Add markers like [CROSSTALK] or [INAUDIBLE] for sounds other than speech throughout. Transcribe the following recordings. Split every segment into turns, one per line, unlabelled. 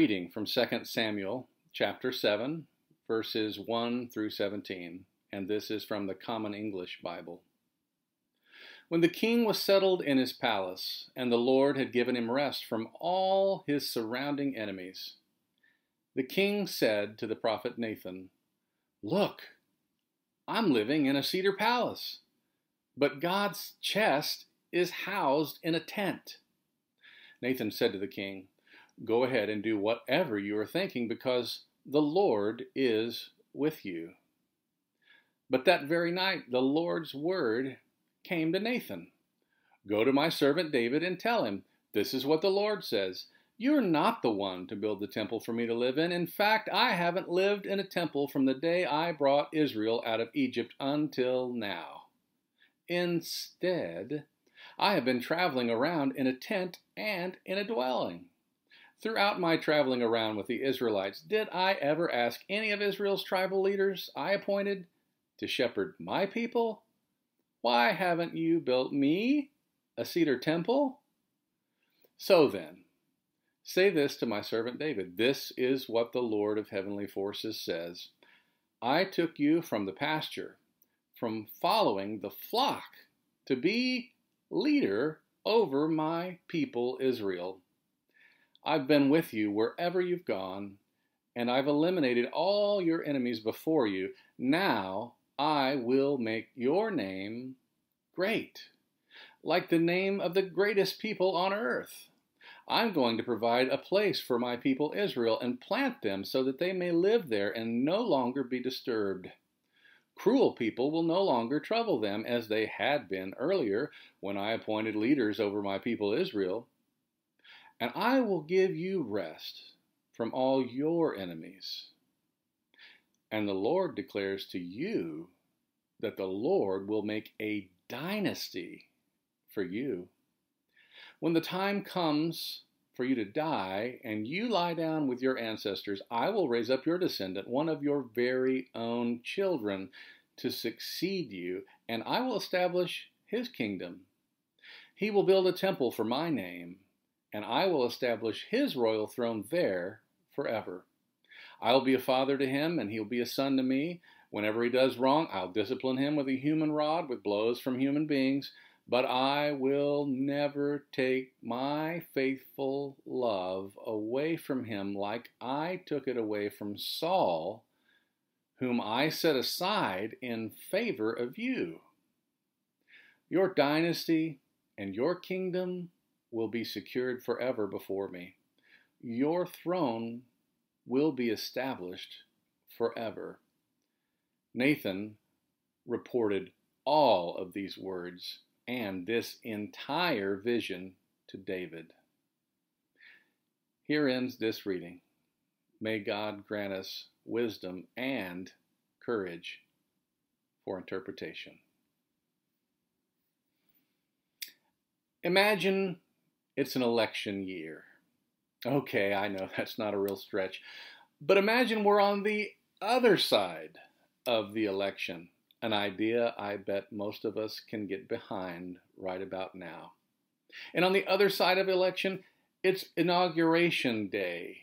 Reading from 2 Samuel chapter 7, verses 1 through 17, and this is from the Common English Bible. When the king was settled in his palace, and the Lord had given him rest from all his surrounding enemies, the king said to the prophet Nathan, Look, I'm living in a cedar palace, but God's chest is housed in a tent. Nathan said to the king, Go ahead and do whatever you are thinking, because the Lord is with you. But that very night the Lord's word came to Nathan Go to my servant David and tell him, This is what the Lord says. You're not the one to build the temple for me to live in. In fact, I haven't lived in a temple from the day I brought Israel out of Egypt until now. Instead, I have been traveling around in a tent and in a dwelling. Throughout my traveling around with the Israelites, did I ever ask any of Israel's tribal leaders I appointed to shepherd my people? Why haven't you built me a cedar temple? So then, say this to my servant David This is what the Lord of heavenly forces says I took you from the pasture, from following the flock, to be leader over my people Israel. I've been with you wherever you've gone, and I've eliminated all your enemies before you. Now I will make your name great, like the name of the greatest people on earth. I'm going to provide a place for my people Israel and plant them so that they may live there and no longer be disturbed. Cruel people will no longer trouble them as they had been earlier when I appointed leaders over my people Israel and I will give you rest from all your enemies. And the Lord declares to you that the Lord will make a dynasty for you. When the time comes for you to die and you lie down with your ancestors, I will raise up your descendant, one of your very own children, to succeed you, and I will establish his kingdom. He will build a temple for my name and I will establish his royal throne there forever. I will be a father to him, and he'll be a son to me. Whenever he does wrong, I'll discipline him with a human rod, with blows from human beings, but I will never take my faithful love away from him like I took it away from Saul, whom I set aside in favor of you. Your dynasty and your kingdom will be secured forever before me. Your throne will be established forever. Nathan reported all of these words and this entire vision to David. Here ends this reading. May God grant us wisdom and courage for interpretation. Imagine it's an election year. Okay, I know [LAUGHS] that's not a real stretch. But imagine we're on the other side of the election, an idea I bet most of us can get behind right about now. And on the other side of election, it's inauguration day.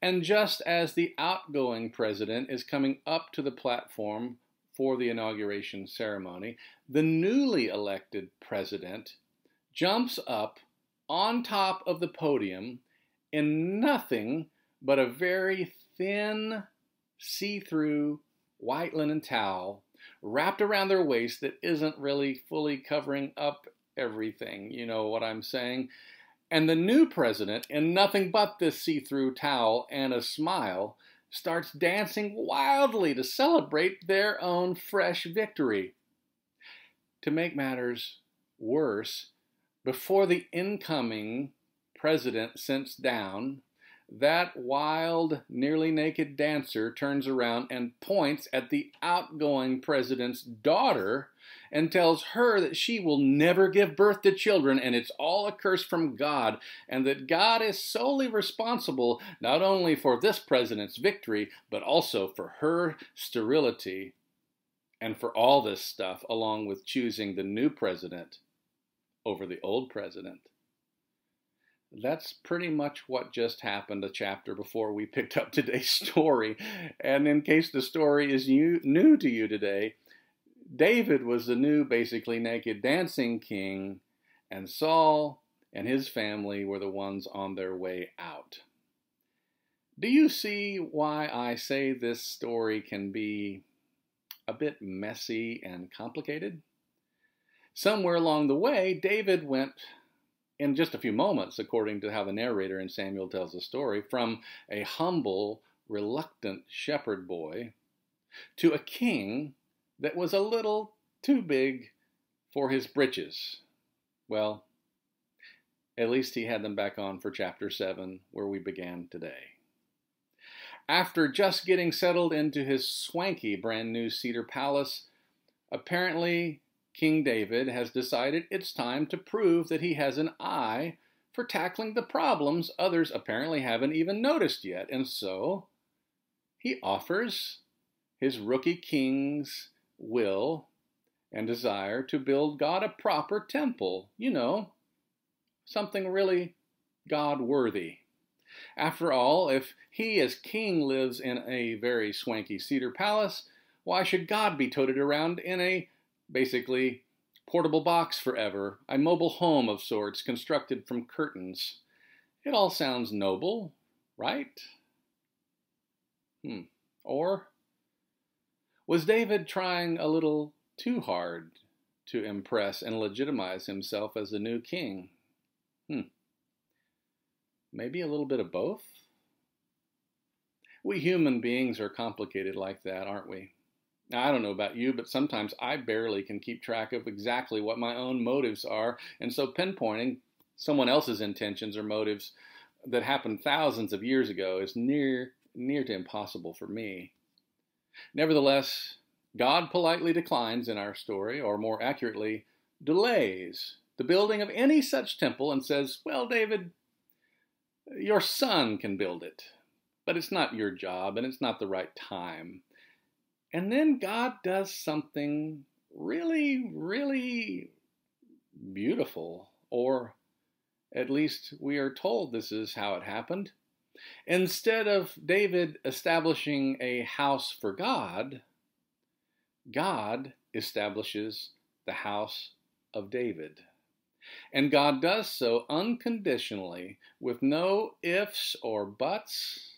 And just as the outgoing president is coming up to the platform for the inauguration ceremony, the newly elected president jumps up on top of the podium in nothing but a very thin, see through white linen towel wrapped around their waist that isn't really fully covering up everything. You know what I'm saying? And the new president, in nothing but this see through towel and a smile, starts dancing wildly to celebrate their own fresh victory. To make matters worse, before the incoming president sits down, that wild, nearly naked dancer turns around and points at the outgoing president's daughter and tells her that she will never give birth to children and it's all a curse from God, and that God is solely responsible not only for this president's victory, but also for her sterility and for all this stuff, along with choosing the new president over the old president. that's pretty much what just happened a chapter before we picked up today's [LAUGHS] story. And in case the story is new, to you today, David was the new, basically naked dancing king, and Saul and his family were the ones on their way out. Do you see why I say this story can be a bit messy and complicated? Somewhere along the way, David went in just a few moments, according to how the narrator in Samuel tells the story, from a humble, reluctant shepherd boy to a king that was a little too big for his britches. Well, at least he had them back on for chapter 7, where we began today. After just getting settled into his swanky brand new cedar palace, apparently King David has decided it's time to prove that he has an eye for tackling the problems others apparently haven't even noticed yet. And so he offers his rookie king's will and desire to build God a proper temple. You know, something really God worthy. After all, if he as king lives in a very swanky cedar palace, why should God be toted around in a basically portable box forever, a mobile home of sorts constructed from curtains. It all sounds noble, right? Hmm. Or was David trying a little too hard to impress and legitimize himself as the new king? Hmm. Maybe a little bit of both? We human beings are complicated like that, aren't we? Now, I don't know about you, but sometimes I barely can keep track of exactly what my own motives are, and so pinpointing someone else's intentions or motives that happened thousands of years ago is near near to impossible for me. Nevertheless, God politely declines in our story, or more accurately, delays the building of any such temple and says, Well, David, your son can build it, but it's not your job and it's not the right time. And then God does something really, really beautiful, or at least we are told this is how it happened. Instead of David establishing a house for God, God establishes the house of David. And God does so unconditionally, with no ifs or buts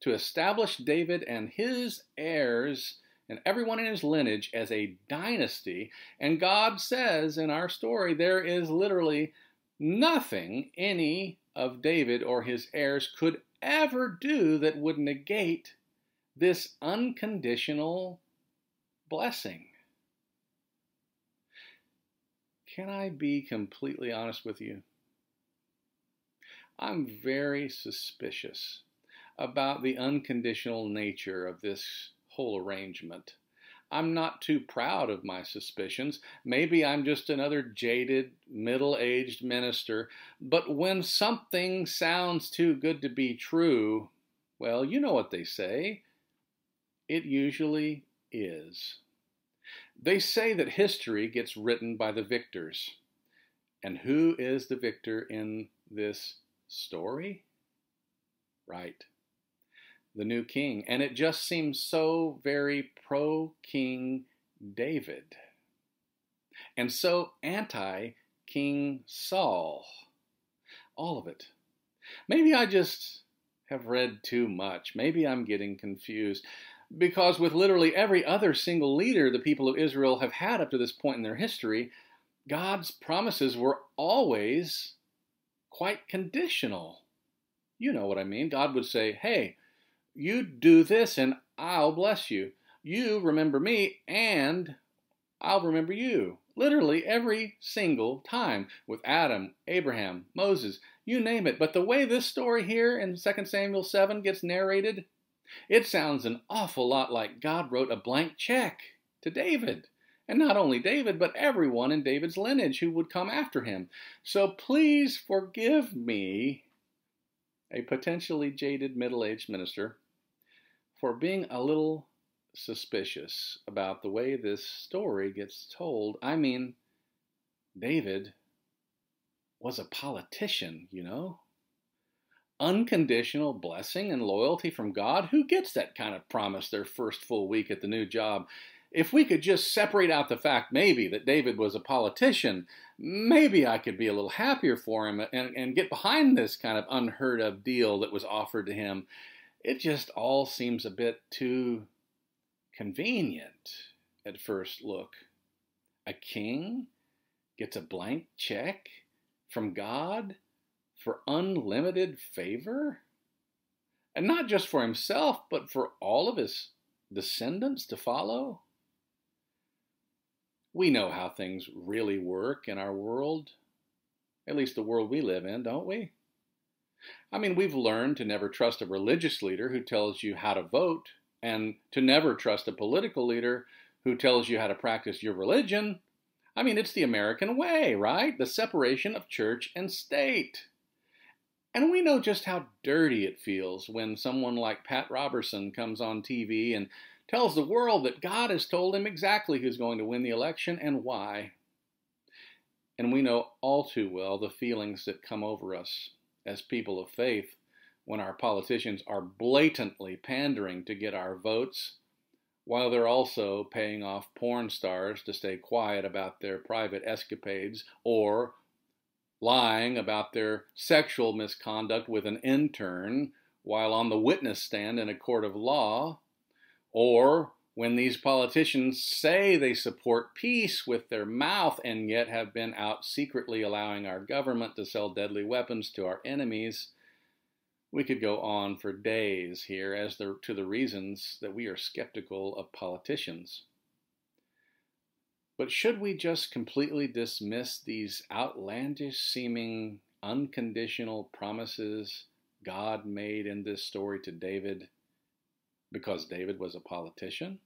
to establish David and his heirs and everyone in his lineage as a dynasty. And God says in our story, there is literally nothing any of David or his heirs could ever do that would negate this unconditional blessing. Can I be completely honest with you? I'm very suspicious about the unconditional nature of this whole arrangement. I'm not too proud of my suspicions. Maybe I'm just another jaded, middle aged minister. But when something sounds too good to be true, well, you know what they say. It usually is. They say that history gets written by the victors. And who is the victor in this story? Right the new king. And it just seems so very pro King David and so anti King Saul. All of it. Maybe I just have read too much. Maybe I'm getting confused. Because with literally every other single leader the people of Israel have had up to this point in their history, God's promises were always quite conditional. You know what I mean. God would say, Hey, you do this and I'll bless you. You remember me and I'll remember you. Literally every single time with Adam, Abraham, Moses, you name it. But the way this story here in 2 Samuel 7 gets narrated, it sounds an awful lot like God wrote a blank check to David. And not only David, but everyone in David's lineage who would come after him. So please forgive me, a potentially jaded middle aged minister, for being a little suspicious about the way this story gets told. I mean, David was a politician, you know? Unconditional blessing and loyalty from God. Who gets that kind of promise their first full week at the new job? If we could just separate out the fact, maybe, that David was a politician, maybe I could be a little happier for him and, and get behind this kind of unheard of deal that was offered to him. It just all seems a bit too convenient at first look. A king gets a blank check from God for unlimited favor? And not just for himself, but for all of his descendants to follow? We know how things really work in our world, at least the world we live in, don't we? I mean, we've learned to never trust a religious leader who tells you how to vote, and to never trust a political leader who tells you how to practice your religion. I mean, it's the American way, right? The separation of church and state. And we know just how dirty it feels when someone like Pat Robertson comes on TV and tells the world that God has told him exactly who's going to win the election and why. And we know all too well the feelings that come over us as people of faith when our politicians are blatantly pandering to get our votes, while they're also paying off porn stars to stay quiet about their private escapades or lying about their sexual misconduct with an intern while on the witness stand in a court of law, or when these politicians say they support peace with their mouth and yet have been out secretly allowing our government to sell deadly weapons to our enemies, we could go on for days here as the, to the reasons that we are skeptical of politicians. But should we just completely dismiss these outlandish seeming unconditional promises God made in this story to David because David was a politician?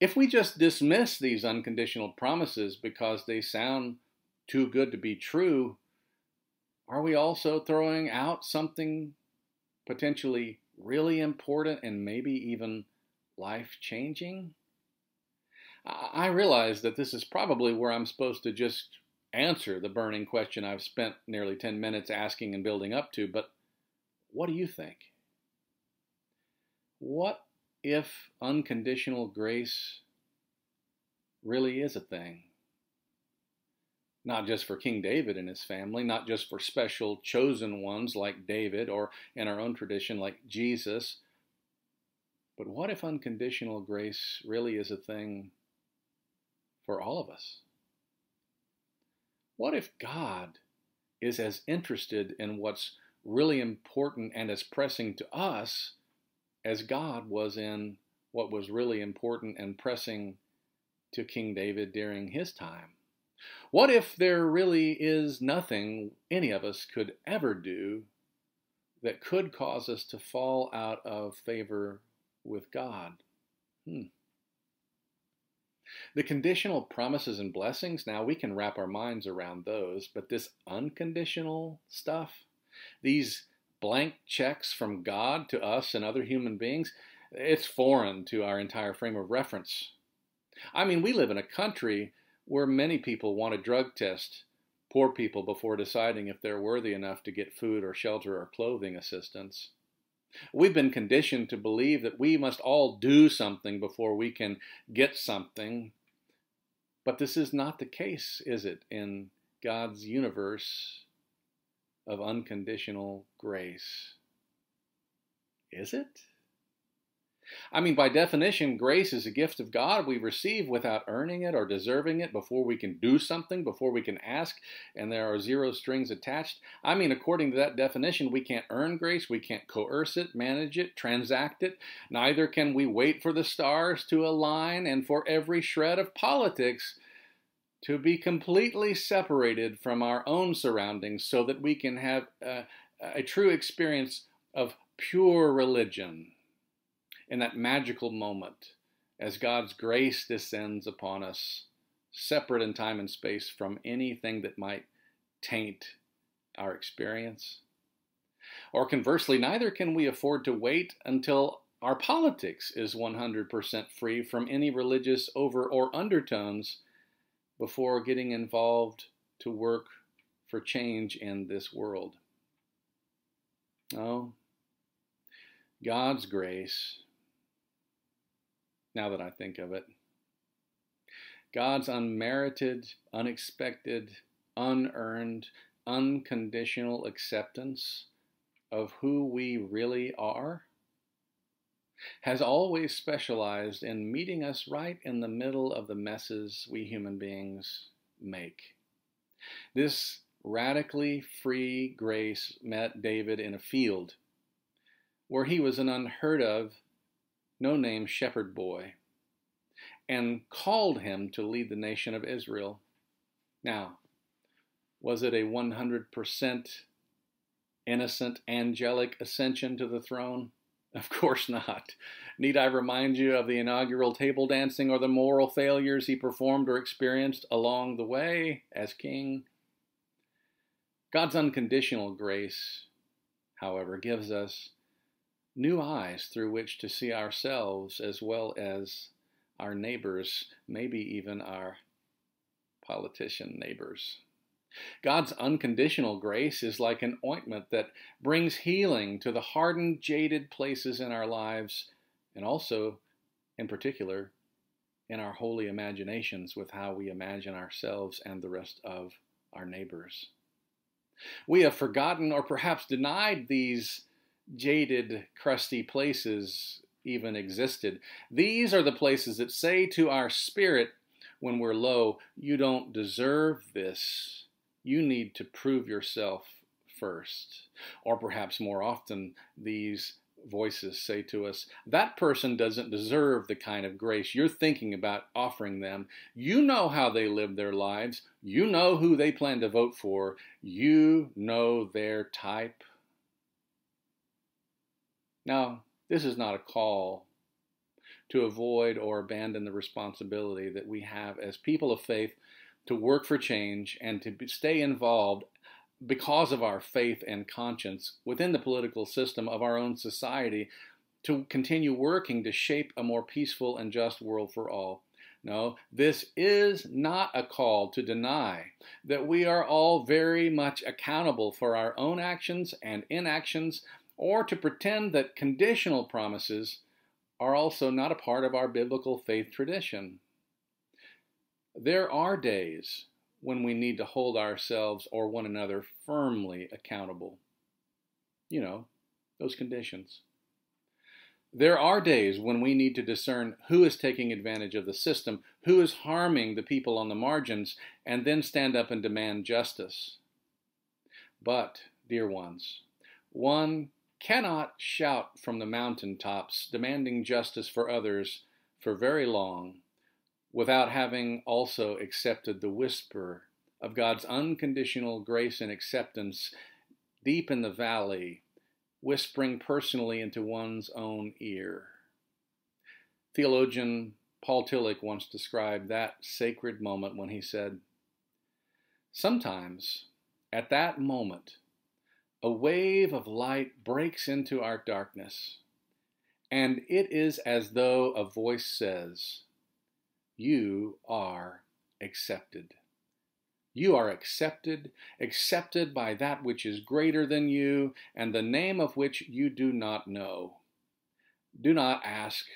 If we just dismiss these unconditional promises because they sound too good to be true, are we also throwing out something potentially really important and maybe even life changing? I realize that this is probably where I'm supposed to just answer the burning question I've spent nearly 10 minutes asking and building up to, but what do you think? What if unconditional grace really is a thing? Not just for King David and his family, not just for special chosen ones like David or in our own tradition like Jesus, but what if unconditional grace really is a thing for all of us? What if God is as interested in what's really important and as pressing to us as God was in what was really important and pressing to King David during his time? What if there really is nothing any of us could ever do that could cause us to fall out of favor with God? Hmm. The conditional promises and blessings, now we can wrap our minds around those, but this unconditional stuff, these blank checks from God to us and other human beings, it's foreign to our entire frame of reference. I mean, we live in a country where many people want a drug test poor people before deciding if they're worthy enough to get food or shelter or clothing assistance. We've been conditioned to believe that we must all do something before we can get something. But this is not the case, is it, in God's universe of unconditional grace. Is it? I mean, by definition, grace is a gift of God we receive without earning it or deserving it before we can do something, before we can ask, and there are zero strings attached. I mean, according to that definition, we can't earn grace, we can't coerce it, manage it, transact it. Neither can we wait for the stars to align and for every shred of politics to be completely separated from our own surroundings so that we can have a, a true experience of pure religion in that magical moment as God's grace descends upon us, separate in time and space from anything that might taint our experience. Or conversely, neither can we afford to wait until our politics is 100% free from any religious over or undertones before getting involved to work for change in this world. Oh, God's grace, now that I think of it, God's unmerited, unexpected, unearned, unconditional acceptance of who we really are has always specialized in meeting us right in the middle of the messes we human beings make. This radically free grace met David in a field where he was an unheard of, no name shepherd boy, and called him to lead the nation of Israel. Now, was it a 100% innocent angelic ascension to the throne? [LAUGHS] Of course not. Need I remind you of the inaugural table dancing or the moral failures he performed or experienced along the way as king? God's unconditional grace, however, gives us new eyes through which to see ourselves as well as our neighbors, maybe even our politician neighbors. God's unconditional grace is like an ointment that brings healing to the hardened, jaded places in our lives, and also, in particular, in our holy imaginations with how we imagine ourselves and the rest of our neighbors. We have forgotten or perhaps denied these jaded, crusty places even existed. These are the places that say to our spirit when we're low, You don't deserve this. You need to prove yourself first. Or perhaps more often, these voices say to us, that person doesn't deserve the kind of grace you're thinking about offering them. You know how they live their lives. You know who they plan to vote for. You know their type. Now, this is not a call to avoid or abandon the responsibility that we have as people of faith to work for change and to stay involved because of our faith and conscience within the political system of our own society to continue working to shape a more peaceful and just world for all. No, this is not a call to deny that we are all very much accountable for our own actions and inactions, or to pretend that conditional promises are also not a part of our biblical faith tradition. There are days when we need to hold ourselves or one another firmly accountable. You know, those conditions. There are days when we need to discern who is taking advantage of the system, who is harming the people on the margins, and then stand up and demand justice. But, dear ones, one cannot shout from the mountaintops demanding justice for others for very long without having also accepted the whisper of God's unconditional grace and acceptance deep in the valley, whispering personally into one's own ear. Theologian Paul Tillich once described that sacred moment when he said, Sometimes, at that moment, a wave of light breaks into our darkness, and it is as though a voice says, you are accepted. You are accepted, accepted by that which is greater than you, and the name of which you do not know. Do not ask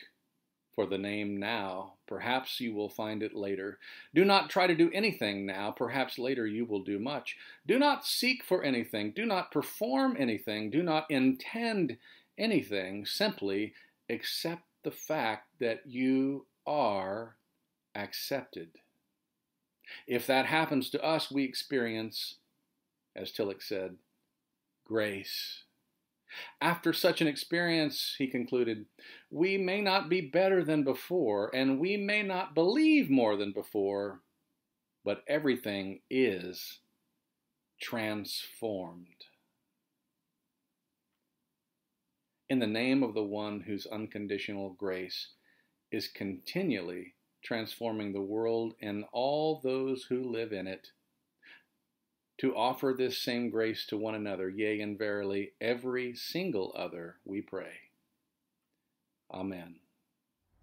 for the name now. Perhaps you will find it later. Do not try to do anything now. Perhaps later you will do much. Do not seek for anything. Do not perform anything. Do not intend anything. Simply accept the fact that you are accepted. If that happens to us, we experience, as Tillich said, grace. After such an experience, he concluded, we may not be better than before, and we may not believe more than before, but everything is transformed. In the name of the one whose unconditional grace is continually transforming the world and all those who live in it, to offer this same grace to one another, yea, and verily, every single other, we pray. Amen.